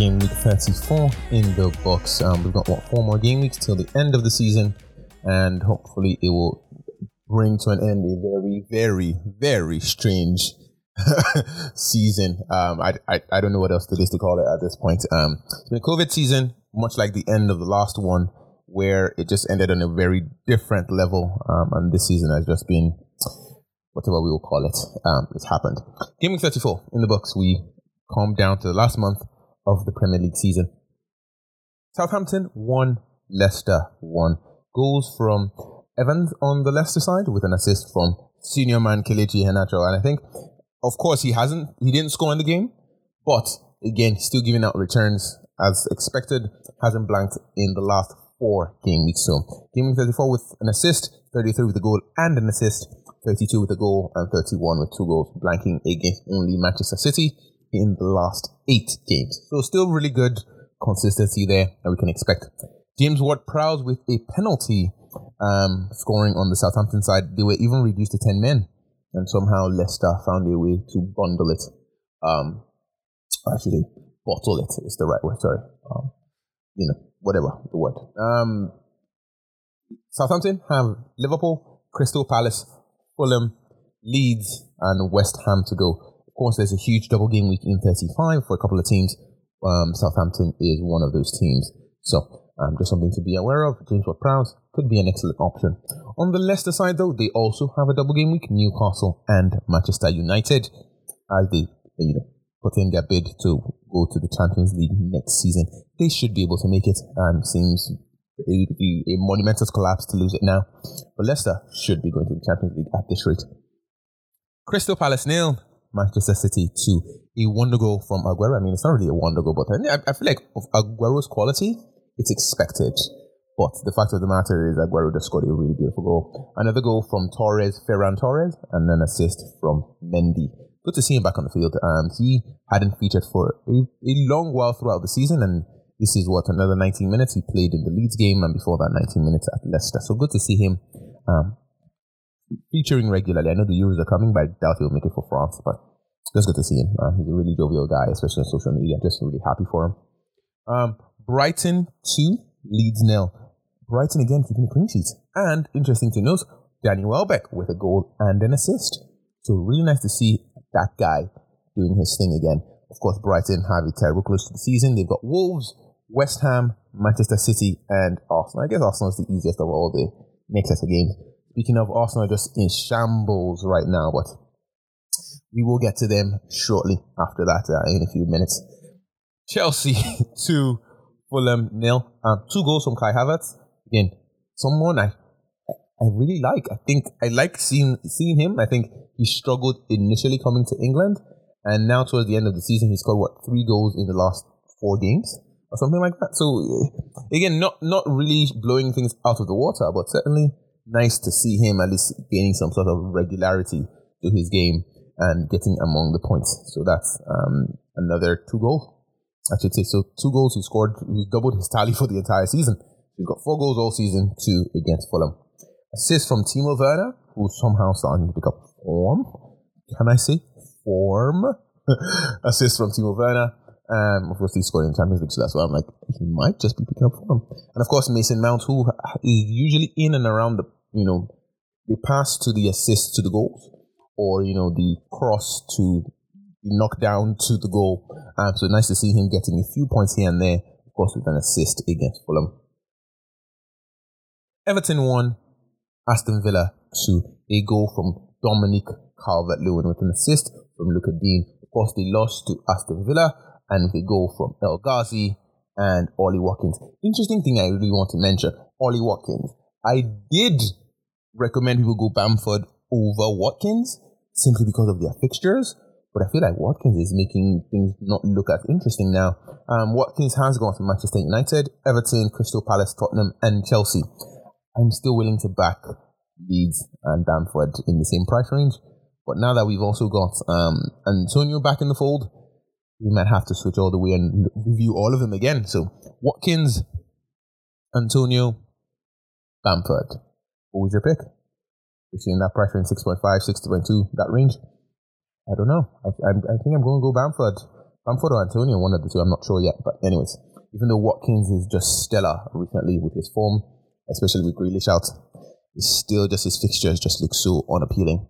game week 34 in the books. Um, we've got what four more game weeks till the end of the season, and hopefully it will bring to an end a very, very, very strange season. Um, I, I I don't know what else it is to call it at this point. Um, a COVID season, much like the end of the last one, where it just ended on a very different level. Um, and this season has just been whatever we will call it. Um, it's happened. Week 34 in the books. We come down to the last month of the Premier League season. Southampton won, Leicester won. Goals from Evans on the Leicester side with an assist from senior man Kelechi Iheanacho. And I think, of course, he hasn't, he didn't score in the game, but again, still giving out returns as expected, hasn't blanked in the last four game weeks. So, game week 34 with an assist, 33 with a goal and an assist, 32 with a goal, and 31 with two goals, blanking against only Manchester City in the last eight games. So, still really good consistency there that we can expect. James Ward Prowse with a penalty um, scoring on the Southampton side. They were even reduced to 10 men, and somehow Leicester found a way to bundle it. Um, actually, bottle it is the right word, sorry. Um, you know, whatever the word. Um, Southampton have Liverpool, Crystal Palace, Fulham, Leeds, and West Ham to go. Of course, there's a huge double game week in 35 for a couple of teams. Um, Southampton is one of those teams. So, um, just something to be aware of. James Ward Prowse could be an excellent option. On the Leicester side, though, they also have a double game week Newcastle and Manchester United as they, you know, put in their bid to go to the Champions League next season. They should be able to make it. Um, seems it would be a monumental collapse to lose it now. But Leicester should be going to the Champions League at this rate. Crystal Palace nil, Manchester City two. A wonder goal from Aguero. I mean, it's not really a wonder goal, but I, I feel like of Aguero's quality, it's expected. But the fact of the matter is, Aguero just scored a really beautiful goal. Another goal from Torres, Ferran Torres, and an assist from Mendy. Good to see him back on the field. Um, he hadn't featured for a, a long while throughout the season, and this is what another 19 minutes he played in the Leeds game, and before that, 19 minutes at Leicester. So good to see him um, featuring regularly. I know the Euros are coming, but I doubt he'll make it for France. But just good to see him. Um, he's a really jovial guy, especially on social media. Just really happy for him. Um, Brighton two, Leeds nil. Brighton again keeping a clean sheet. And interesting to note, Danny Welbeck with a goal and an assist. So really nice to see that guy doing his thing again. Of course, Brighton have a terrible close to the season. They've got Wolves, West Ham, Manchester City, and Arsenal. I guess Arsenal is the easiest of all the next set of games. Speaking of Arsenal, just in shambles right now, but we will get to them shortly after that uh, in a few minutes. Chelsea two, Fulham nil. Um, two goals from Kai Havertz. Again, someone I I really like. I think I like seeing seeing him. I think he struggled initially coming to England, and now towards the end of the season, he scored what three goals in the last four games or something like that. So again, not not really blowing things out of the water, but certainly nice to see him at least gaining some sort of regularity to his game and getting among the points. So that's um, another two goals, I should say. So two goals he scored. He doubled his tally for the entire season. He's got four goals all season, two against Fulham. Assist from Timo Werner, who's somehow starting to pick up form. Can I say form? Assist from Timo Werner. Um, of course, he scored in the Champions League, so that's why I'm like, he might just be picking up form. And of course, Mason Mount, who is usually in and around the, you know, the pass to the assist to the goals, or you know, the cross to the knockdown to the goal. Um, so nice to see him getting a few points here and there. Of course, with an assist against Fulham. Everton won, Aston Villa two. A goal from Dominic Calvert-Lewin with an assist from Lucas Digne. Of course, they lost to Aston Villa and with a goal from El Ghazi and Ollie Watkins. Interesting thing I really want to mention, Ollie Watkins. I did recommend people go Bamford over Watkins simply because of their fixtures. But I feel like Watkins is making things not look as interesting now. Um, Watkins has gone to Manchester United, Everton, Crystal Palace, Tottenham, and Chelsea. I'm still willing to back Leeds and Bamford in the same price range. But now that we've also got um, Antonio back in the fold, we might have to switch all the way and review all of them again. So Watkins, Antonio, Bamford. What was your pick? Seeing that price range 6.5, 6.2, that range? I don't know. I, I, I think I'm going to go Bamford. Bamford or Antonio, one of the two. I'm not sure yet. But anyways, even though Watkins is just stellar recently with his form, especially with Grealish out, it's still just his fixtures just look so unappealing.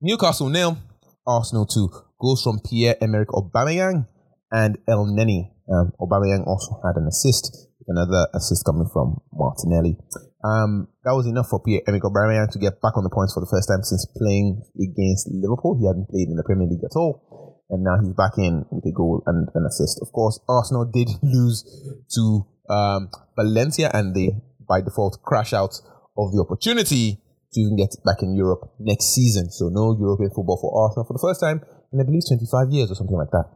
Newcastle nil, Arsenal two. Goals from Pierre-Emerick Aubameyang and Elneny. Um, Aubameyang also had an assist, with another assist coming from Martinelli. Um, that was enough for Pierre-Emerick Aubameyang to get back on the points for the first time since playing against Liverpool. He hadn't played in the Premier League at all, and now he's back in with a goal and an assist. Of course, Arsenal did lose to um, Valencia, and they by default crash out of the opportunity to even get back in Europe next season. So no European football for Arsenal for the first time in I believe 25 years or something like that,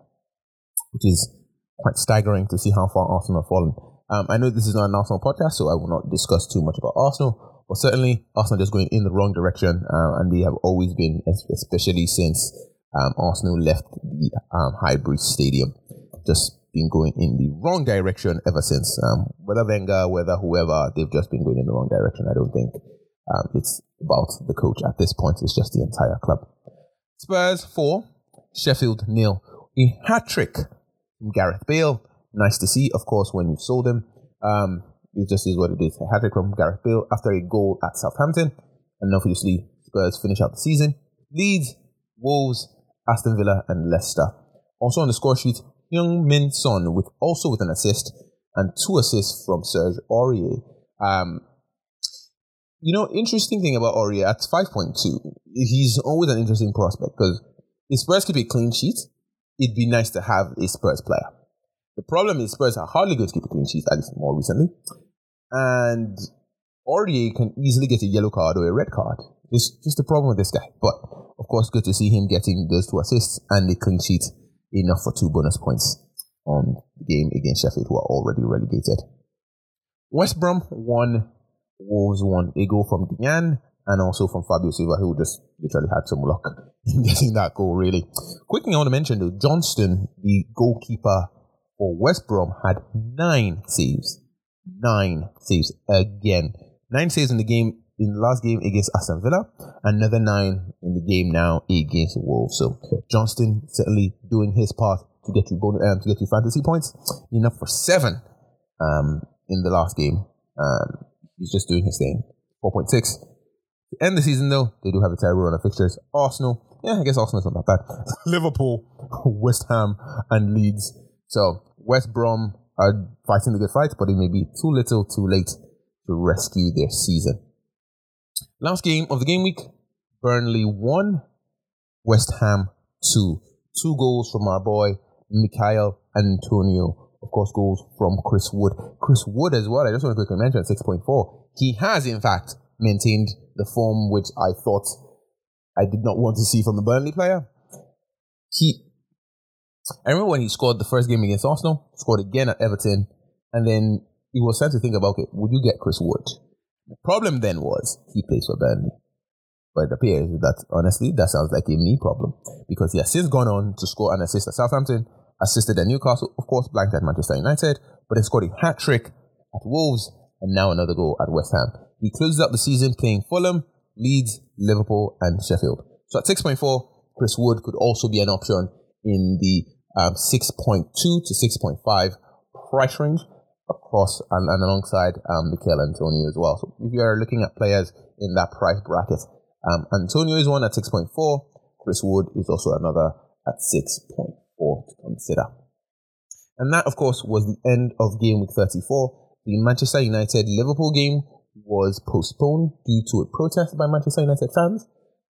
which is quite staggering to see how far Arsenal have fallen. Um, I know this is not an Arsenal podcast, so I will not discuss too much about Arsenal, but certainly Arsenal just going in the wrong direction, uh, and they have always been, especially since um, Arsenal left the um, Highbury Stadium, just been going in the wrong direction ever since. Um, whether Wenger, whether whoever, they've just been going in the wrong direction. I don't think um, it's about the coach at this point. It's just the entire club. Spurs four, Sheffield nil. A hat trick from Gareth Bale. Nice to see, of course, when you've sold him. Um, it just is what it is. A hat trick from Gareth Bale after a goal at Southampton. And obviously, Spurs finish out the season. Leeds, Wolves, Aston Villa, and Leicester. Also on the score sheet, Heung-min Son with also with an assist and two assists from Serge Aurier. Um, you know, interesting thing about Aurier at 5.2, he's always an interesting prospect because if Spurs keep a clean sheet, it'd be nice to have a Spurs player. The problem is Spurs are hardly going to keep a clean sheet, at least more recently. And Aurier can easily get a yellow card or a red card. It's just the problem with this guy. But of course, good to see him getting those two assists and a clean sheet enough for two bonus points on the game against Sheffield, who are already relegated. West Brom won, Wolves won a goal from Digne and also from Fabio Silva, who just literally had some luck in getting that goal, really. Quick thing I want to mention though Johnstone, the goalkeeper for West Brom, had nine saves. Nine saves again. Nine saves in the game in the last game against Aston Villa, another nine in the game now against Wolves. So Johnstone certainly doing his part to get you bonus, um, to get you fantasy points, enough for seven um, in the last game. Um, he's just doing his thing. Four point six to end the season, though, they do have a terrible run of fixtures. Arsenal, yeah, I guess Arsenal's not that bad. Liverpool, West Ham, and Leeds. So West Brom are fighting the good fight, but it may be too little, too late to rescue their season. Last game of the game week, Burnley won, West Ham two. Two goals from our boy Michail Antonio. Of course, goals from Chris Wood. Chris Wood as well. I just want to quickly mention 6.4. He has, in fact, maintained the form which I thought I did not want to see from a Burnley player. He, I remember when he scored the first game against Arsenal, scored again at Everton, and then he was starting to think about, okay, would you get Chris Wood? The problem then was he plays for Burnley. But it appears that honestly, that sounds like a me problem because he has since gone on to score an assist at Southampton, assisted at Newcastle, of course, blanked at Manchester United, but then scored a hat trick at Wolves and now another goal at West Ham. He closes out the season playing Fulham, Leeds, Liverpool, and Sheffield. So at 6.4, Chris Wood could also be an option in the um, 6.2 to 6.5 price range across and, and alongside um, Michail Antonio as well. So if you are looking at players in that price bracket, um, Antonio is one at 6.4. Chris Wood is also another at 6.4 to consider. And that, of course, was the end of game week 34 the Manchester United Liverpool game was postponed due to a protest by Manchester United fans.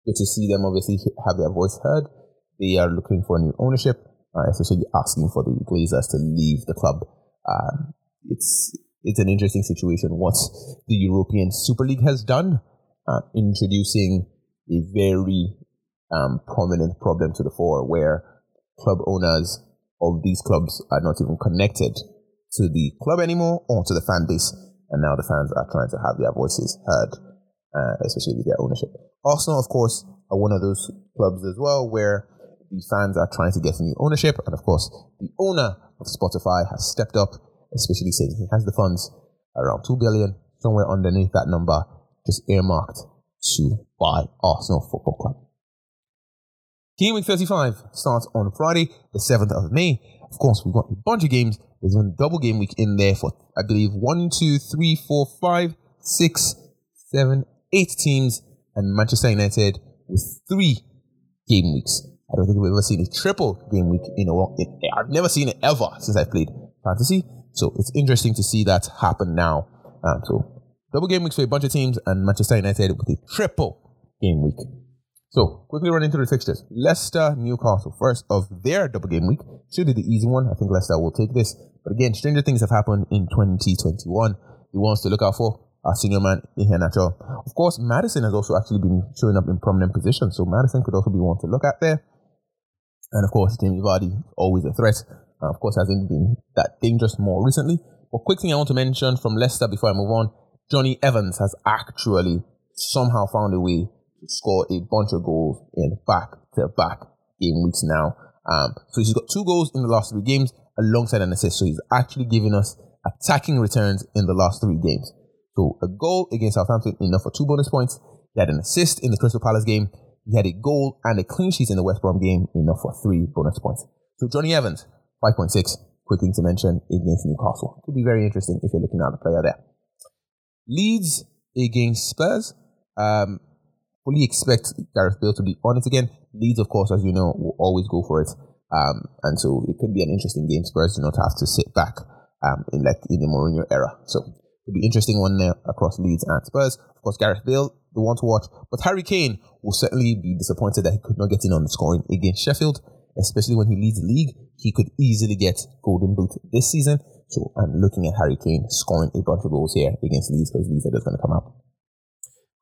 Good to see them obviously have their voice heard. They are looking for new ownership, uh, especially asking for the Glazers to leave the club. Um, it's it's an interesting situation. What the European Super League has done, uh, introducing a very um, prominent problem to the fore, where club owners of these clubs are not even connected to the club anymore or to the fan base. And now the fans are trying to have their voices heard. uh, especially with their ownership. Arsenal, of course, are one of those clubs as well where the fans are trying to get new ownership, and of course, the owner of Spotify has stepped up, especially saying he has the funds around two billion, somewhere underneath that number, just earmarked to buy Arsenal Football Club. Game week 35 starts on Friday, the 7th of May. Of course, we've got a bunch of games. There's one double game week in there for, I believe, one, two, three, four, five, six, seven, eight teams, and Manchester United with three game weeks. I don't think we've ever seen a triple game week in a while. I've never seen it ever since I played fantasy. So it's interesting to see that happen now. Um, so double game weeks for a bunch of teams, and Manchester United with a triple game week. So, quickly running through the fixtures. Leicester, Newcastle, first of their double game week. Should be the easy one. I think Leicester will take this. But again, stranger things have happened in 2021. He wants to look out for our senior man Iheanacho. Of course, Maddison has also actually been showing up in prominent positions. So Maddison could also be one to look at there. And of course, Jamie Vardy, always a threat. Uh, of course, hasn't been that dangerous more recently. But quick thing I want to mention from Leicester before I move on, Johnny Evans has actually somehow found a way to score a bunch of goals in back to back game weeks now. Um, so he's got two goals in the last three games alongside an assist. So he's actually giving us attacking returns in the last three games. So a goal against Southampton enough for two bonus points. He had an assist in the Crystal Palace game. He had a goal and a clean sheet in the West Brom game enough for three bonus points. So Johnny Evans, 5.6. Quick thing to mention against Newcastle. Could be very interesting if you're looking at the player there. Leeds against Spurs. Um, fully expect Gareth Bale to be on it again. Leeds, of course, as you know, will always go for it. Um, and so it could be an interesting game. Spurs do not have to sit back um, in like in the Mourinho era. So it'll be interesting one there across Leeds and Spurs. Of course, Gareth Bale, the one to watch. But Harry Kane will certainly be disappointed that he could not get in on the scoring against Sheffield, especially when he leads the league. He could easily get Golden Boot this season. So I'm looking at Harry Kane scoring a bunch of goals here against Leeds because Leeds are just going to come out.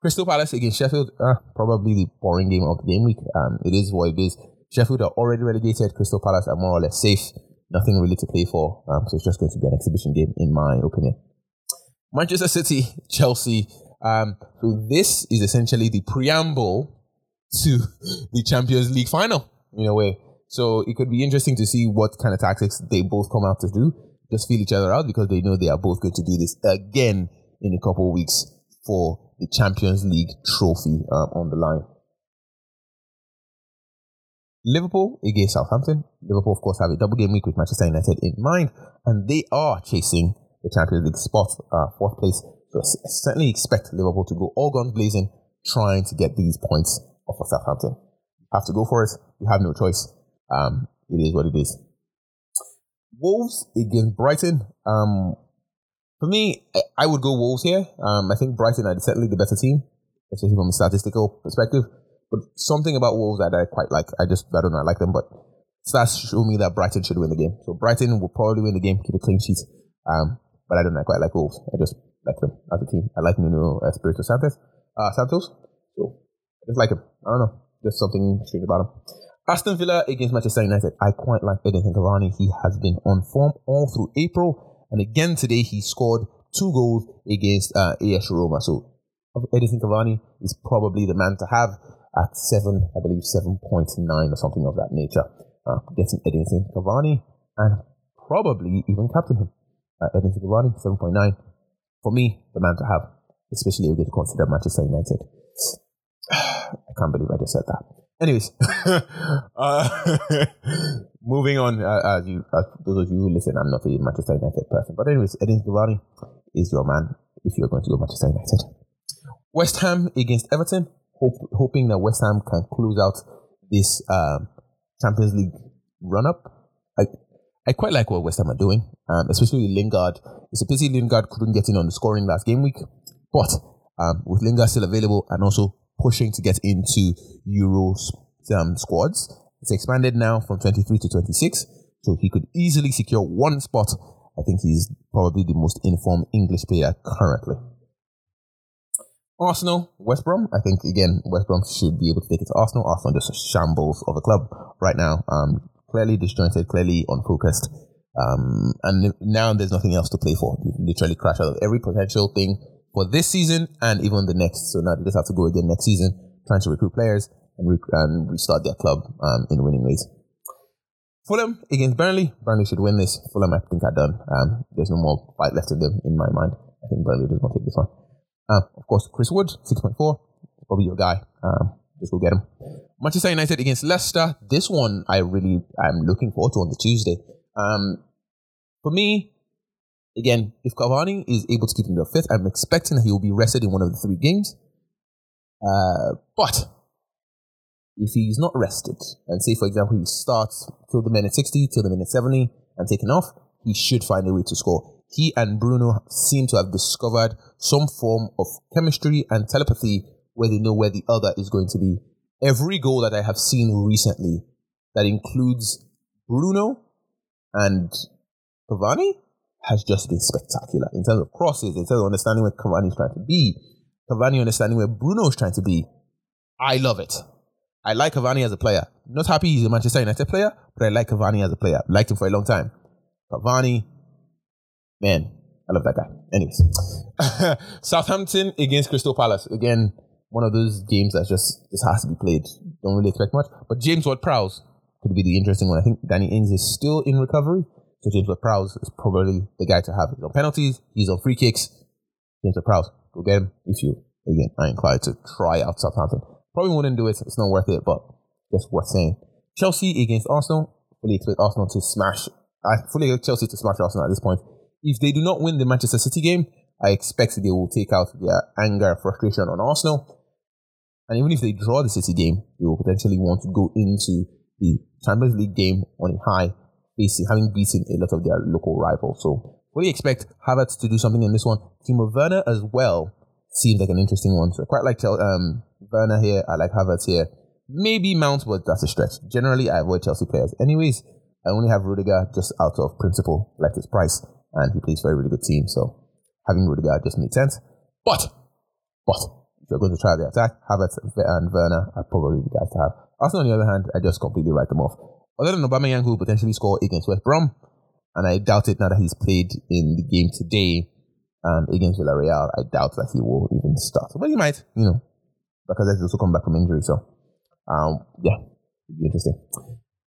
Crystal Palace against Sheffield, uh, probably the boring game of the game week. Um, it is what it is. Sheffield are already relegated. Crystal Palace are more or less safe. Nothing really to play for. Um, so it's just going to be an exhibition game, in my opinion. Manchester City, Chelsea. Um, so this is essentially the preamble to the Champions League final, in a way. So it could be interesting to see what kind of tactics they both come out to do. Just feel each other out because they know they are both going to do this again in a couple of weeks for the Champions League trophy um, on the line. Liverpool against Southampton. Liverpool, of course, have a double game week with Manchester United in mind, and they are chasing the Champions League spot, uh, fourth place. Certainly expect Liverpool to go all guns blazing, trying to get these points off of Southampton. Have to go for it. You have no choice. Um, it is what it is. Wolves against Brighton. Um, for me, I would go Wolves here. Um, I think Brighton are certainly the better team, especially from a statistical perspective. But something about Wolves that I quite like. I just, I don't know, I like them, but stats show me that Brighton should win the game. So Brighton will probably win the game, keep a clean sheet. Um, but I don't know, I quite like Wolves. I just like them as a team. I like Nuno Espirito Santos. Uh, Santos. So I just like him. I don't know. There's something strange about him. Aston Villa against Manchester United. I quite like Edinson Cavani. He has been on form all through April. And again today, he scored two goals against uh, AS Roma. So Edinson Cavani is probably the man to have at seven, I believe 7.9 or something of that nature. Uh, getting Edinson Cavani and probably even captain him. Uh, Edinson Cavani, 7.9. For me, the man to have, especially if you consider Manchester United. I can't believe I just said that. Anyways, uh, moving on. Uh, as you, as those of you who listen, I'm not a Manchester United person, but anyways, Edin Cavani is your man if you're going to go Manchester United. West Ham against Everton, hope, hoping that West Ham can close out this um, Champions League run up. I quite like what West Ham are doing, um, especially Lingard. It's a pity Lingard couldn't get in on the scoring last game week, but um, with Lingard still available and also pushing to get into Euro um, squads. It's expanded now from 23 to 26, so he could easily secure one spot. I think he's probably the most informed English player currently. Arsenal, West Brom. I think again, West Brom should be able to take it to Arsenal. Arsenal just a shambles of a club right now. Um, clearly disjointed, clearly unfocused. Um, and now there's nothing else to play for. You literally crash out of every potential thing for this season and even the next. So now they just have to go again next season, trying to recruit players and, rec- and restart their club um, in winning ways. Fulham against Burnley. Burnley should win this. Fulham, I think, are done. Um, there's no more fight left in them, in my mind. I think Burnley does not take this one. Um, of course, Chris Wood, 6.4. Probably your guy. Um, just go get him. Manchester United against Leicester. This one I really I'm looking forward to on the Tuesday. Um, for me, again, if Cavani is able to keep himself fit, I'm expecting that he will be rested in one of the three games. Uh, but if he's not rested, and say, for example, he starts till the minute 60, till the minute 70, and taken off, he should find a way to score. He and Bruno seem to have discovered some form of chemistry and telepathy where they know where the other is going to be. Every goal that I have seen recently that includes Bruno and Cavani has just been spectacular in terms of crosses, in terms of understanding where Cavani is trying to be, Cavani understanding where Bruno is trying to be. I love it. I like Cavani as a player. Not happy he's a Manchester United player, but I like Cavani as a player. Liked him for a long time. Cavani, man, I love that guy. Anyways, Southampton against Crystal Palace. Again, one of those games that just just has to be played. Don't really expect much. But James Ward-Prowse could be the interesting one. I think Danny Ings is still in recovery, so James Ward-Prowse is probably the guy to have. He's on penalties. He's on free kicks. James Ward-Prowse, go get him if you again are inclined to try out Southampton. Probably wouldn't do it. It's not worth it, but just worth saying. Chelsea against Arsenal. Fully expect Arsenal to smash. I fully expect Chelsea to smash Arsenal at this point. If they do not win the Manchester City game, I expect they will take out their anger, and frustration on Arsenal. And even if they draw the City game, they will potentially want to go into the Champions League game on a high, facing having beaten a lot of their local rivals. So fully expect Havertz to do something in this one. Timo Werner as well seems like an interesting one. So I quite like um, Werner here. I like Havertz here. Maybe Mount, but that's a stretch. Generally, I avoid Chelsea players. Anyways, I only have Rudiger just out of principle, like his price, and he plays for a really good team. So having Rudiger just made sense. But, but if you're going to try the attack, Havertz and Werner are probably the guys to have. Arsenal, on the other hand, I just completely write them off. Other than Aubameyang, who potentially score against West Brom, and I doubt it now that he's played in the game today um, against Villarreal. I doubt that he will even start, but he might, you know, because he's also come back from injury. So, um, yeah, it'd be interesting.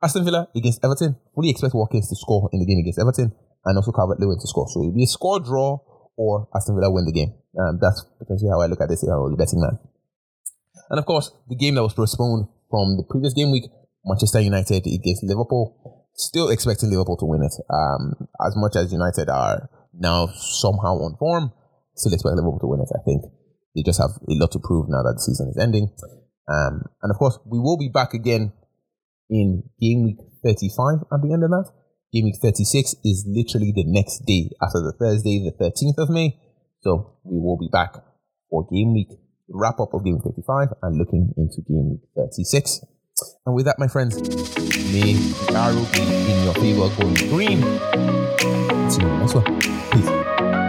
Aston Villa against Everton. Fully expect Watkins to score in the game against Everton and also Calvert Lewin to score. So it'll be a score draw or Aston Villa win the game. Um, that's potentially how I look at this here. I was a betting man. And of course, the game that was postponed from the previous game week, Manchester United against Liverpool. Still expecting Liverpool to win it. Um, as much as United are now somehow on form, still expect Liverpool to win it. I think they just have a lot to prove now that the season is ending. Um, and of course, we will be back again in game week 35 at the end of that. Game week 36 is literally the next day after the Thursday, the 13th of May. So we will be back for game week wrap up of game week 35 and looking into game week 36. And with that, my friends, may the arrow be in your favor going green. See you next one. Peace.